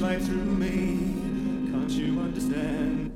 life through me. Can't you understand?